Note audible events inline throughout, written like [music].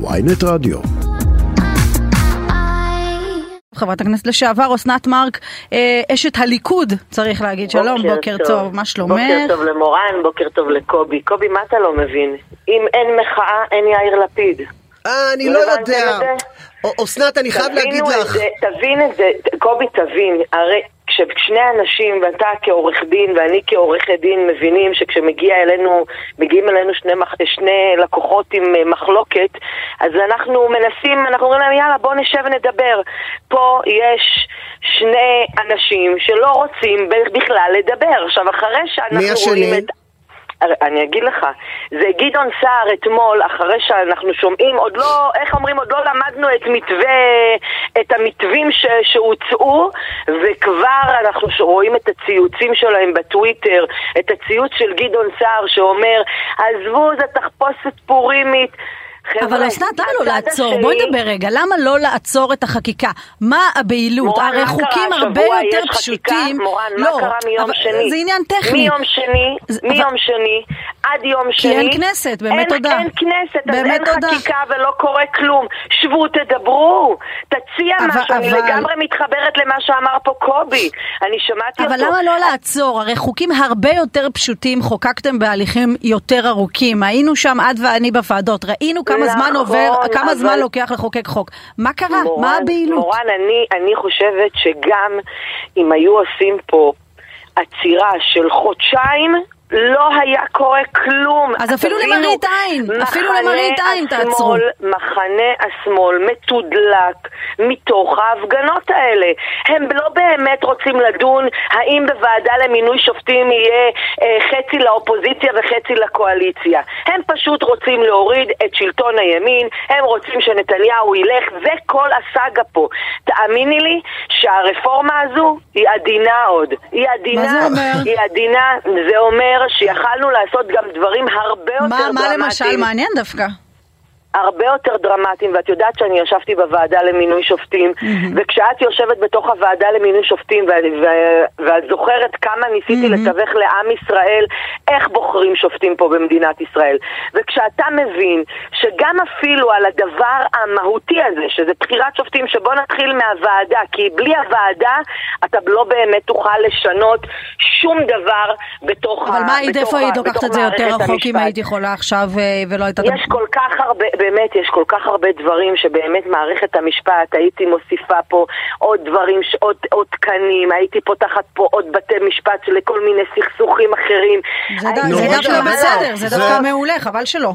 ויינט רדיו. חברת הכנסת לשעבר אסנת מארק, אה, אשת הליכוד, צריך להגיד. שלום, בוקר טוב, מה שלומך? בוקר טוב למורן, בוקר טוב לקובי. קובי, מה אתה לא מבין? אם אין מחאה, אין יאיר לפיד. אה, אני לא יודע. אסנת, אני חייב להגיד לך. תבין את זה, קובי, תבין. הרי כששני אנשים, ואתה כעורך דין ואני כעורכת דין, מבינים שכשמגיע אלינו, אלינו שני, שני לקוחות עם אה, מחלוקת, אז אנחנו מנסים, אנחנו אומרים להם, יאללה, בוא נשב ונדבר. פה יש שני אנשים שלא רוצים בכלל לדבר. עכשיו, אחרי שאנחנו רואים את... אני אגיד לך, זה גדעון סער אתמול, אחרי שאנחנו שומעים, עוד לא, איך אומרים, עוד לא למדנו את מתווה, את המתווים שהוצאו, וכבר אנחנו רואים את הציוצים שלהם בטוויטר, את הציוץ של גדעון סער שאומר, עזבו, זה תחפושת פורימית. אבל אסנת, למה לא לעצור? בואי נדבר רגע, למה לא לעצור את החקיקה? מה הבהילות? הרי חוקים הרבה יותר פשוטים. מורן, מה לא, קרה מיום שני? זה עניין טכני. מיום שני, מיום שני, עד יום שני. כי אין כנסת, באמת תודה. אין כנסת, אז אין חקיקה ולא קורה כלום. שבו, תדברו, תציע משהו, אני לגמרי מתחברת למה שאמר פה קובי. אני שמעתי אותו. אבל למה לא לעצור? הרי חוקים הרבה יותר פשוטים חוקקתם בהליכים יותר ארוכים. היינו שם את ואני בוועדות, ראינו כמה זמן נכון, עובר, כמה זמן לוקח לחוקק חוק. מה קרה? מורן, מה הבהילות? מורן, אני, אני חושבת שגם אם היו עושים פה עצירה של חודשיים, לא היה קורה כלום. אז אפילו למראית עין, אפילו למראית עין תעצרו. מחנה השמאל מתודלק מתוך ההפגנות האלה. הם לא באמת רוצים לדון האם בוועדה למינוי שופטים יהיה אה, חצי לאופוזיציה וחצי לקואליציה. הם פשוט רוצים להוריד את שלטון הימין, הם רוצים שנתניהו ילך, זה כל הסאגה פה. תאמיני לי שהרפורמה הזו היא עדינה עוד. היא עדינה. מה זה אומר? היא עדינה, זה אומר שיכלנו לעשות גם דברים הרבה יותר מה, דרמטיים. מה למשל מעניין דווקא? הרבה יותר דרמטיים, ואת יודעת שאני ישבתי בוועדה למינוי שופטים, mm-hmm. וכשאת יושבת בתוך הוועדה למינוי שופטים, ו- ו- ואת זוכרת כמה ניסיתי mm-hmm. לתווך לעם ישראל איך בוחרים שופטים פה במדינת ישראל. וכשאתה מבין שגם אפילו על הדבר המהותי הזה, שזה בחירת שופטים, שבוא נתחיל מהוועדה, כי בלי הוועדה אתה לא באמת תוכל לשנות שום דבר בתוך אבל ה- מה היית, איפה היית לוקחת את זה יותר רחוק אם. היית יכולה עכשיו אה, ולא הייתה... יש כל כך הרבה, באמת, יש כל כך הרבה דברים שבאמת מערכת המשפט, הייתי מוסיפה פה עוד דברים, עוד, עוד תקנים, הייתי פותחת פה עוד בתי משפט לכל מיני סכסוכים אחרים. זה דווקא בסדר, זה- דווקא מעולה, חבל שלא.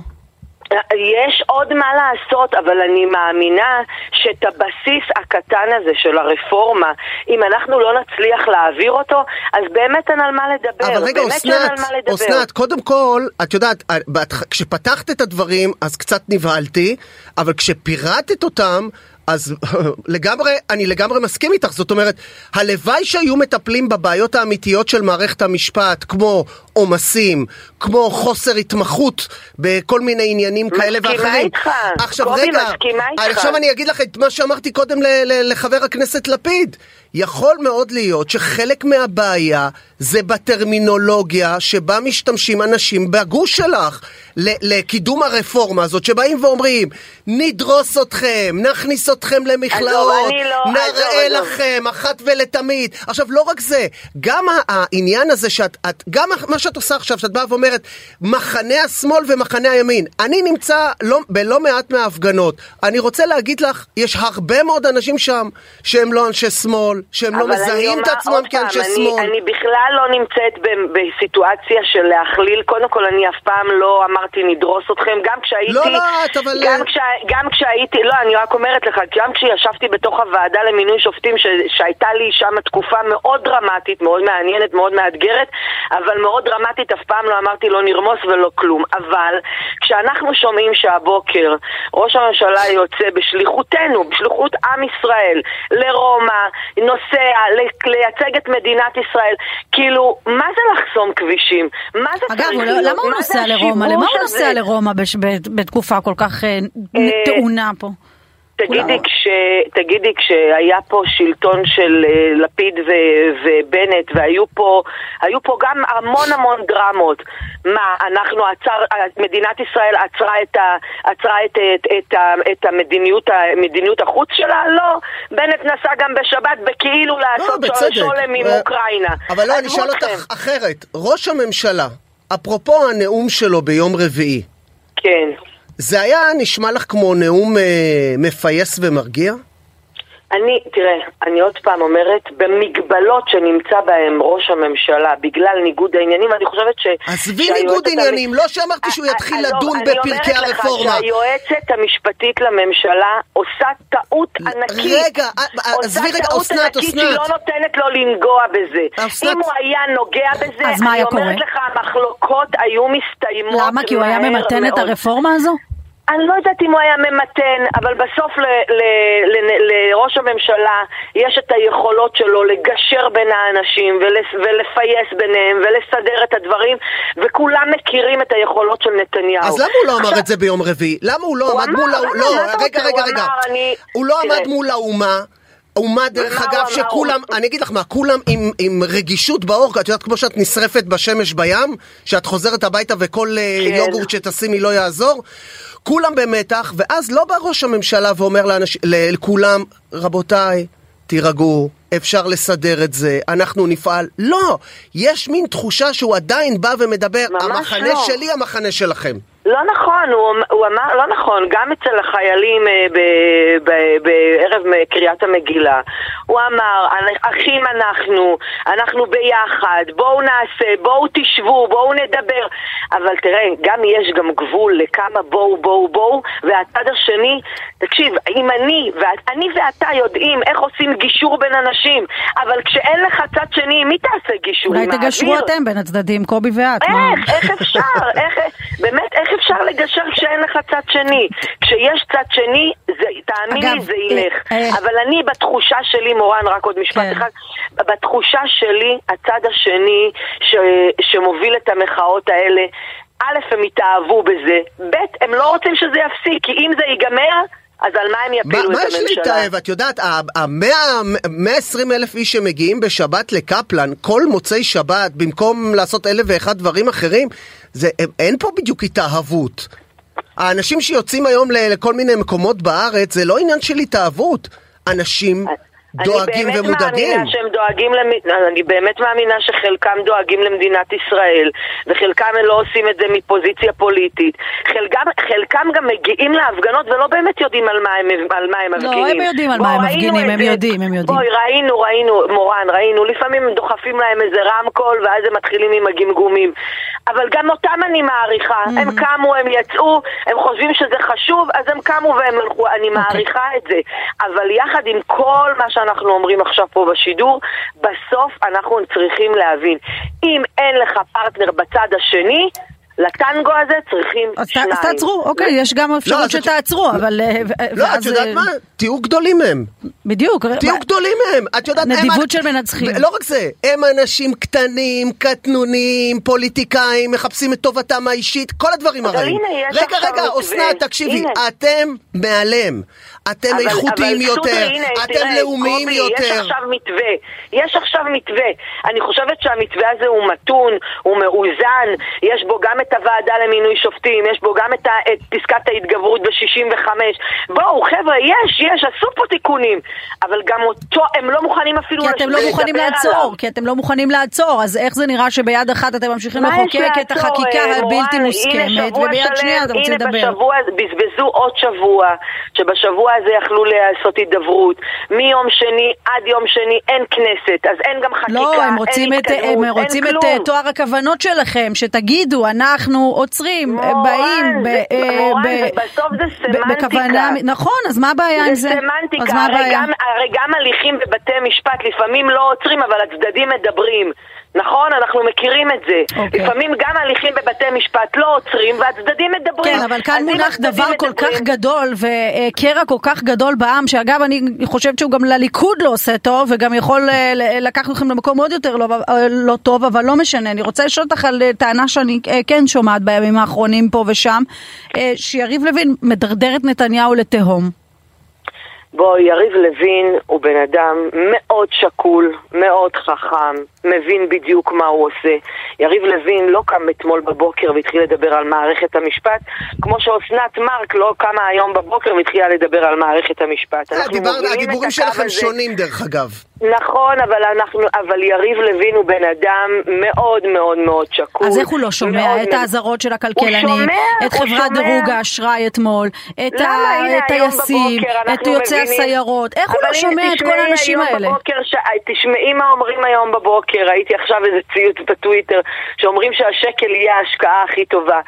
יש עוד מה לעשות, אבל אני מאמינה שאת הבסיס הקטן הזה של הרפורמה, אם אנחנו לא נצליח להעביר אותו, אז באמת אין על מה לדבר. אבל רגע, אסנת. אסנת, קודם כל, את יודעת, בהתח- כשפתחת את הדברים, אז קצת נבהלתי, אבל כשפירטת אותם, אז [laughs] לגמרי, אני לגמרי מסכים איתך. זאת אומרת, הלוואי שהיו מטפלים בבעיות האמיתיות של מערכת המשפט, כמו עומסים, כמו חוסר התמחות בכל מיני עניינים כאלה מסכימה ואחרים. איתך. עכשיו קובי, רגע, מסכימה איתך. עכשיו אני אגיד לך את מה שאמרתי קודם לחבר הכנסת לפיד. יכול מאוד להיות שחלק מהבעיה זה בטרמינולוגיה שבה משתמשים אנשים בגוש שלך לקידום הרפורמה הזאת, שבאים ואומרים, נדרוס אתכם, נכניס אתכם למכלאות, עזוב, אני לא- נראה. לכם אחת ולתמיד. עכשיו, לא רק זה, גם העניין הזה שאת, את, גם מה שאת עושה עכשיו, שאת באה ואומרת, מחנה השמאל ומחנה הימין. אני נמצא לא, בלא מעט מההפגנות. אני רוצה להגיד לך, יש הרבה מאוד אנשים שם שהם לא אנשי שמאל, שהם לא מזהים את עצמם כאנשי שמאל. אני, אני בכלל לא נמצאת ב- בסיטואציה של להכליל, קודם כל אני אף פעם לא אמרתי נדרוס אתכם, גם כשהייתי... לא, לא, את אבל- גם, כשה, גם כשהייתי, לא, אני רק אומרת לך, גם כשישבתי בתוך הוועדה למינוי שופטים, ש, שהייתה לי שם תקופה מאוד דרמטית, מאוד מעניינת, מאוד מאתגרת, אבל מאוד דרמטית, אף פעם לא אמרתי לא נרמוס ולא כלום. אבל כשאנחנו שומעים שהבוקר ראש הממשלה יוצא בשליחותנו, בשליחות עם ישראל, לרומא, נוסע, לייצג את מדינת ישראל, כאילו, מה זה לחסום כבישים? מה זה אגב, צריך לא- להיות? למה הוא נוסע לרומא? למה הוא? נוסע לרומא בתקופה כל כך אה, אה, טעונה פה? תגידי, כש, תגידי, כשהיה פה שלטון של uh, לפיד ו, ובנט, והיו פה, פה גם המון המון דרמות. מה, אנחנו עצר, מדינת ישראל עצרה את, ה, עצרה את, את, את, את, המדיניות, המדיניות החוץ שלה? לא. בנט נסע גם בשבת בכאילו לעשות לא, שולם עם אוקראינה. אבל לא, אני אשאל אותך אחרת. ראש הממשלה, אפרופו הנאום שלו ביום רביעי, כן. זה היה נשמע לך כמו נאום אה, מפייס ומרגיע? אני, תראה, אני עוד פעם אומרת, במגבלות שנמצא בהם ראש הממשלה בגלל ניגוד העניינים, אני חושבת ש... עזבי ניגוד עניינים, המ... לא שאמרתי שהוא יתחיל אה, לדון לא, בפרקי הרפורמה. אני אומרת לך שהיועצת המשפטית לממשלה עושה טעות ענקית. רגע, אה, עזבי רגע, אסנת, אסנת. עושה טעות ענקית שהיא לא נותנת לו לנגוע בזה. אסנת. אם הוא היה נוגע בזה, אני אומרת לך, המחלוקות היו מסתיימות למה? כי הוא היה ממתן את הרפורמה הזו? אני לא יודעת אם הוא היה ממתן, אבל בסוף ל, ל, ל, לראש הממשלה יש את היכולות שלו לגשר בין האנשים ולס, ולפייס ביניהם ולסדר את הדברים, וכולם מכירים את היכולות של נתניהו. אז למה הוא לא אמר את זה ביום רביעי? למה הוא לא הוא עמד מול... האומה? לא, רגע, רגע, רגע. הוא לא עמד מול האומה. אומה דרך אגב שכולם, אני אגיד לך מה, כולם עם, עם רגישות בעור, את יודעת כמו שאת נשרפת בשמש בים, שאת חוזרת הביתה וכל אה, כן. יוגורט שתשימי לא יעזור, כולם במתח, ואז לא בא ראש הממשלה ואומר לאנש, לכולם, רבותיי, תירגעו, אפשר לסדר את זה, אנחנו נפעל. לא, יש מין תחושה שהוא עדיין בא ומדבר, המחנה לא. שלי, המחנה שלכם. לא נכון, הוא, הוא אמר, לא נכון, גם אצל החיילים אה, ב, ב, בערב קריאת המגילה, הוא אמר, אחים אנחנו, אנחנו ביחד, בואו נעשה, בואו תשבו, בואו נדבר. אבל תראה, גם יש גם גבול לכמה בואו, בואו, בואו, והצד השני, תקשיב, אם אני, אני ואתה יודעים איך עושים גישור בין אנשים, אבל כשאין לך צד שני, מי תעשה גישור? אולי תגשרו אתם בין הצדדים, קובי ואת. איך, איך אפשר? איך, באמת, איך אפשר לגשר כשאין לך צד שני? כשיש צד שני, זה, תאמין לי, זה ילך. אה, אה, אבל אני, בתחושה שלי, מורן, רק עוד משפט כן. אחד, בתחושה שלי, הצד השני ש, שמוביל את המחאות האלה, א', הם התאהבו בזה, ב', הם לא רוצים שזה יפסיק, כי אם זה ייגמר... אז על מה הם יפילו מה, את הממשלה? מה יש להתאהב? את יודעת, ה-120 אלף איש שמגיעים בשבת לקפלן, כל מוצאי שבת, במקום לעשות אלף ואחד דברים אחרים, זה, אין פה בדיוק התאהבות. האנשים שיוצאים היום לכל מיני מקומות בארץ, זה לא עניין של התאהבות. אנשים דואגים ומודאגים. אני באמת מאמינה שהם דואגים, למ... אני באמת מאמינה שחלקם דואגים למדינת ישראל, וחלקם הם לא עושים את זה מפוזיציה פוליטית. חלקם, חלקם גם מגיעים להפגנות ולא באמת יודעים על מה הם, על מה הם מפגינים. לא, הם יודעים על מה הם מפגינים, הם יודעים, הם יודעים. בואי, ראינו, ראינו, מורן, ראינו, לפעמים הם דוחפים להם איזה רמקול, ואז הם מתחילים עם הגמגומים. אבל גם אותם אני מעריכה. Mm-hmm. הם קמו, הם יצאו, הם חושבים שזה חשוב, אז הם קמו והם הלכו, אני okay. אוקיי. מעריכה את זה. אבל יחד עם כל מה שאנחנו אומרים עכשיו פה בשידור, בסוף אנחנו צריכים להבין, אם אין לך פרטנר בצד השני, לטנגו הזה צריכים שניים. אז תעצרו, אוקיי, יש גם אפשרות לא, שתעצרו, אבל... אה, לא, את יודעת אה, מה? תהיו גדולים מהם. בדיוק. תהיו גדולים מהם. את יודעת... נדיבות של מנצחים. לא רק זה, הם אנשים קטנים, קטנוניים, פוליטיקאים, מחפשים את טובתם האישית, כל הדברים הרעים. רגע, רגע, אסנת, תקשיבי, אתם מעלם. אתם אבל, איכותיים אבל יותר, הנה, אתם תראה, לאומיים קובי, יותר. יש עכשיו מתווה, יש עכשיו מתווה. אני חושבת שהמתווה הזה הוא מתון, הוא מאוזן, יש בו גם את הוועדה למינוי שופטים, יש בו גם את, ה, את פסקת ההתגברות ב-65. בואו, חבר'ה, יש, יש, עשו פה תיקונים, אבל גם אותו, הם לא מוכנים אפילו כי אתם לא מוכנים לעצור, עליו. כי אתם לא מוכנים לעצור, אז איך זה נראה שביד אחת אתם ממשיכים לחוקק את החקיקה אה, הבלתי מוסכמת, וביד שנייה אתם רוצים לדבר? הנה, בשבוע, בזבזו עוד שבוע, שבשבוע הזה יכלו לעשות הידברות. מיום שני עד יום שני אין כנסת, אז אין גם חקיקה, לא, הם רוצים אין את, הם רוצים את תואר הכוונות שלכם, שתגידו, אנחנו עוצרים, מורן, באים, זה, ב, מורן, בסוף זה סמנטיקה. בכוונה, נכון, אז מה הבעיה עם זה? זה סמנטיקה, הרי גם, הרי גם הליכים בבתי משפט לפעמים לא עוצרים, אבל הצדדים מדברים. נכון? אנחנו מכירים את זה. Okay. אוקיי. לפעמים גם הליכים בבתי משפט לא עוצרים והצדדים מדברים. כן, אבל כאן מונח דבר מדברים... כל כך גדול וקרע כל כך גדול בעם, שאגב, אני חושבת שהוא גם לליכוד לא עושה טוב, וגם יכול אה, לקחת אתכם למקום עוד יותר לא, אה, לא טוב, אבל לא משנה. אני רוצה לשאול אותך על אה, טענה שאני כן שומעת בימים האחרונים פה ושם, שיריב לוין מדרדר את נתניהו לתהום. בוא, יריב לוין הוא בן אדם מאוד שקול, מאוד חכם, מבין בדיוק מה הוא עושה. יריב לוין לא קם אתמול בבוקר והתחיל לדבר על מערכת המשפט, כמו שאסנת מארק לא קמה היום בבוקר והתחילה לדבר על מערכת המשפט. אה, דיבר, הדיבורים שלכם הזה... שונים דרך אגב. נכון, אבל, אנחנו, אבל יריב לוין הוא בן אדם מאוד מאוד מאוד שקול. אז איך הוא לא שומע את האזהרות של הכלכלנים, את חברת דירוג האשראי אתמול, את הטייסים, את יוצאי הסיירות, איך הוא לא שומע את כל האנשים האלה? ש... תשמעי מה אומרים היום בבוקר, ראיתי עכשיו איזה ציוץ בטוויטר, שאומרים שהשקל יהיה ההשקעה הכי טובה.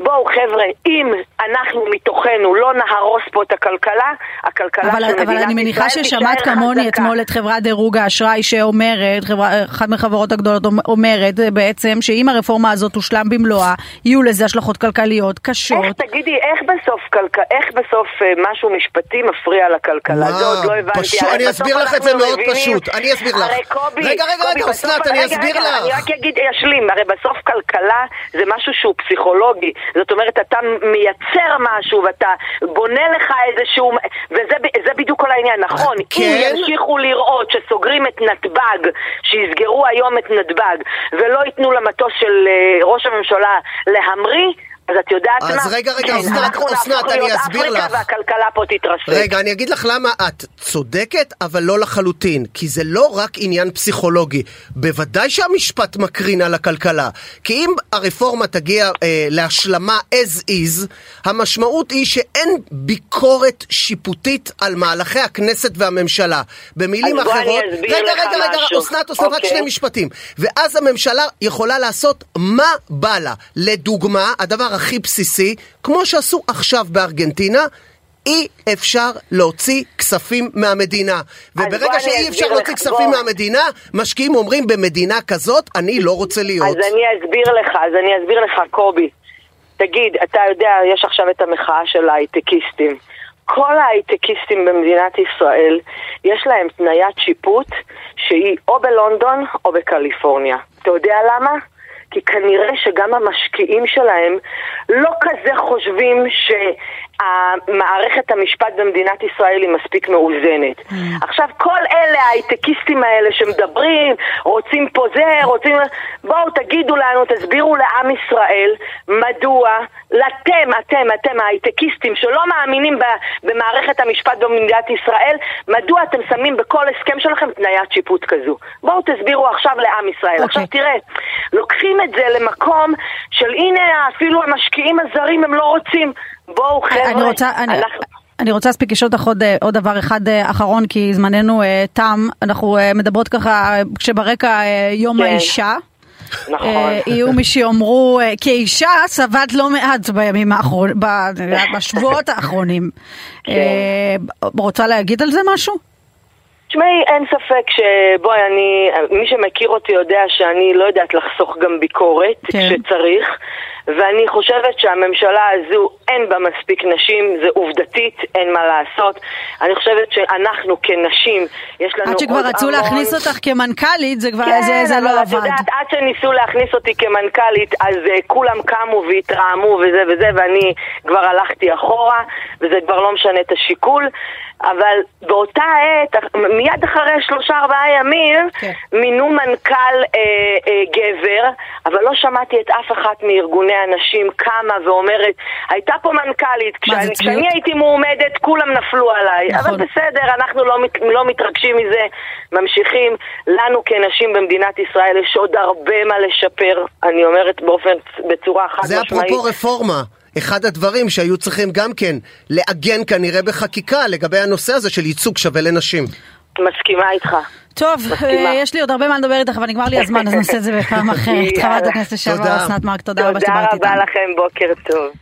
בואו חבר'ה, אם אנחנו מתוכנו לא נהרוס פה את הכלכלה, הכלכלה אבל, של מדינת ישראל אבל אני מניחה ששמעת כמוני אתמול את חברת דירוג האשראי שאומרת, אחת מחברות הגדולות אומרת בעצם שאם הרפורמה הזאת תושלם במלואה, יהיו לזה השלכות כלכליות קשות. איך, תגידי, איך בסוף, כלכ... איך בסוף אה, משהו משפטי מפריע לכלכלה? זה עוד לא הבנתי. פשוט, אני אסביר לך את זה מאוד פשוט, אני אסביר לך. הרי קובי, רגע, רגע, רגע, אסנת, אני אסביר לך. אני רק אגיד, אשלים, הרי בסוף כלכלה זה משהו שהוא פסיכולוגי. זאת אומרת, אתה מייצר משהו ואתה בונה לך איזשהו... וזה בדיוק כל העניין, נכון? כן? אם ימשיכו לראות שסוגרים את נתב"ג, שיסגרו היום את נתב"ג, ולא ייתנו למטוס של אה, ראש הממשלה להמריא, אז את יודעת אז מה? אז רגע, רגע, אסנת, אסנת, אני אסביר לך. והכלכלה פה תתרסק. רגע, אני אגיד לך למה את צודקת, אבל לא לחלוטין. כי זה לא רק עניין פסיכולוגי. בוודאי שהמשפט מקרין על הכלכלה. כי אם הרפורמה תגיע אה, להשלמה as is, המשמעות היא שאין ביקורת שיפוטית על מהלכי הכנסת והממשלה. במילים אחרות... אני אסביר רגע, לך רגע, רגע, משהו. אסנת, אסנת, רק אוקיי. שני משפטים. ואז הממשלה יכולה לעשות מה בא לה. לדוגמה, הדבר הכי בסיסי, כמו שעשו עכשיו בארגנטינה, אי אפשר להוציא כספים מהמדינה. וברגע שאי אפשר להוציא לך, כספים בוא. מהמדינה, משקיעים אומרים במדינה כזאת, אני לא רוצה להיות. אז אני אסביר לך, אז אני אסביר לך, קובי. תגיד, אתה יודע, יש עכשיו את המחאה של ההייטקיסטים. כל ההייטקיסטים במדינת ישראל, יש להם תניית שיפוט שהיא או בלונדון או בקליפורניה. אתה יודע למה? כי כנראה שגם המשקיעים שלהם לא כזה חושבים שהמערכת המשפט במדינת ישראל היא מספיק מאוזנת. עכשיו, כל אלה, ההייטקיסטים האלה שמדברים, רוצים פה זה, רוצים... בואו תגידו לנו, תסבירו לעם ישראל מדוע אתם, אתם, אתם ההייטקיסטים שלא מאמינים במערכת המשפט במדינת ישראל, מדוע אתם שמים בכל הסכם שלכם תניית שיפוט כזו? בואו תסבירו עכשיו לעם ישראל. אוקיי. עכשיו תראה, לוקחים את זה למקום של הנה אפילו המשקיעים הזרים הם לא רוצים. בואו חבר'ה, אני רוצה, אני, אנחנו... אני רוצה להספיק לשאול אותך עוד, אה, עוד דבר אחד אה, אחרון, כי זמננו אה, תם. אנחנו אה, מדברות ככה, אה, כשברקע אה, יום כן. האישה. נכון. יהיו מי שיאמרו, כאישה סבלת לא מעט בימים האחרונים, בשבועות האחרונים. כן. רוצה להגיד על זה משהו? תשמעי, אין ספק שבואי, אני, מי שמכיר אותי יודע שאני לא יודעת לחסוך גם ביקורת כן. כשצריך, ואני חושבת שהממשלה הזו אין בה מספיק נשים, זה עובדתית, אין מה לעשות. אני חושבת שאנחנו כנשים, יש לנו עד שכבר עוד רצו המון... להכניס אותך כמנכ"לית, זה כבר, כן, זה, זה אבל לא את עבד. יודעת, עד שניסו להכניס אותי כמנכ"לית, אז uh, כולם קמו והתרעמו וזה וזה, ואני כבר הלכתי אחורה, וזה כבר לא משנה את השיקול. אבל באותה עת, מיד אחרי שלושה ארבעה ימים, כן. מינו מנכ"ל אה, אה, גבר, אבל לא שמעתי את אף אחת מארגוני הנשים קמה ואומרת, הייתה פה מנכ"לית, מה, זה כשאני? כשאני הייתי מועמדת כולם נפלו עליי, נכון. אבל בסדר, אנחנו לא, לא מתרגשים מזה, ממשיכים. לנו כנשים במדינת ישראל יש עוד הרבה מה לשפר, אני אומרת באופן, בצורה חד זה משמעית. אפרופו רפורמה. אחד הדברים שהיו צריכים גם כן לעגן כנראה בחקיקה לגבי הנושא הזה של ייצוג שווה לנשים. מסכימה איתך. טוב, מסכימה. אה, יש לי עוד הרבה מה לדבר איתך, אבל נגמר לי הזמן, אז נעשה את זה בפעם אחרת. [laughs] חברת הכנסת לשעבר תודה. אסנת מארק, תודה רבה תודה שבאת רבה איתנו. לכם, בוקר טוב.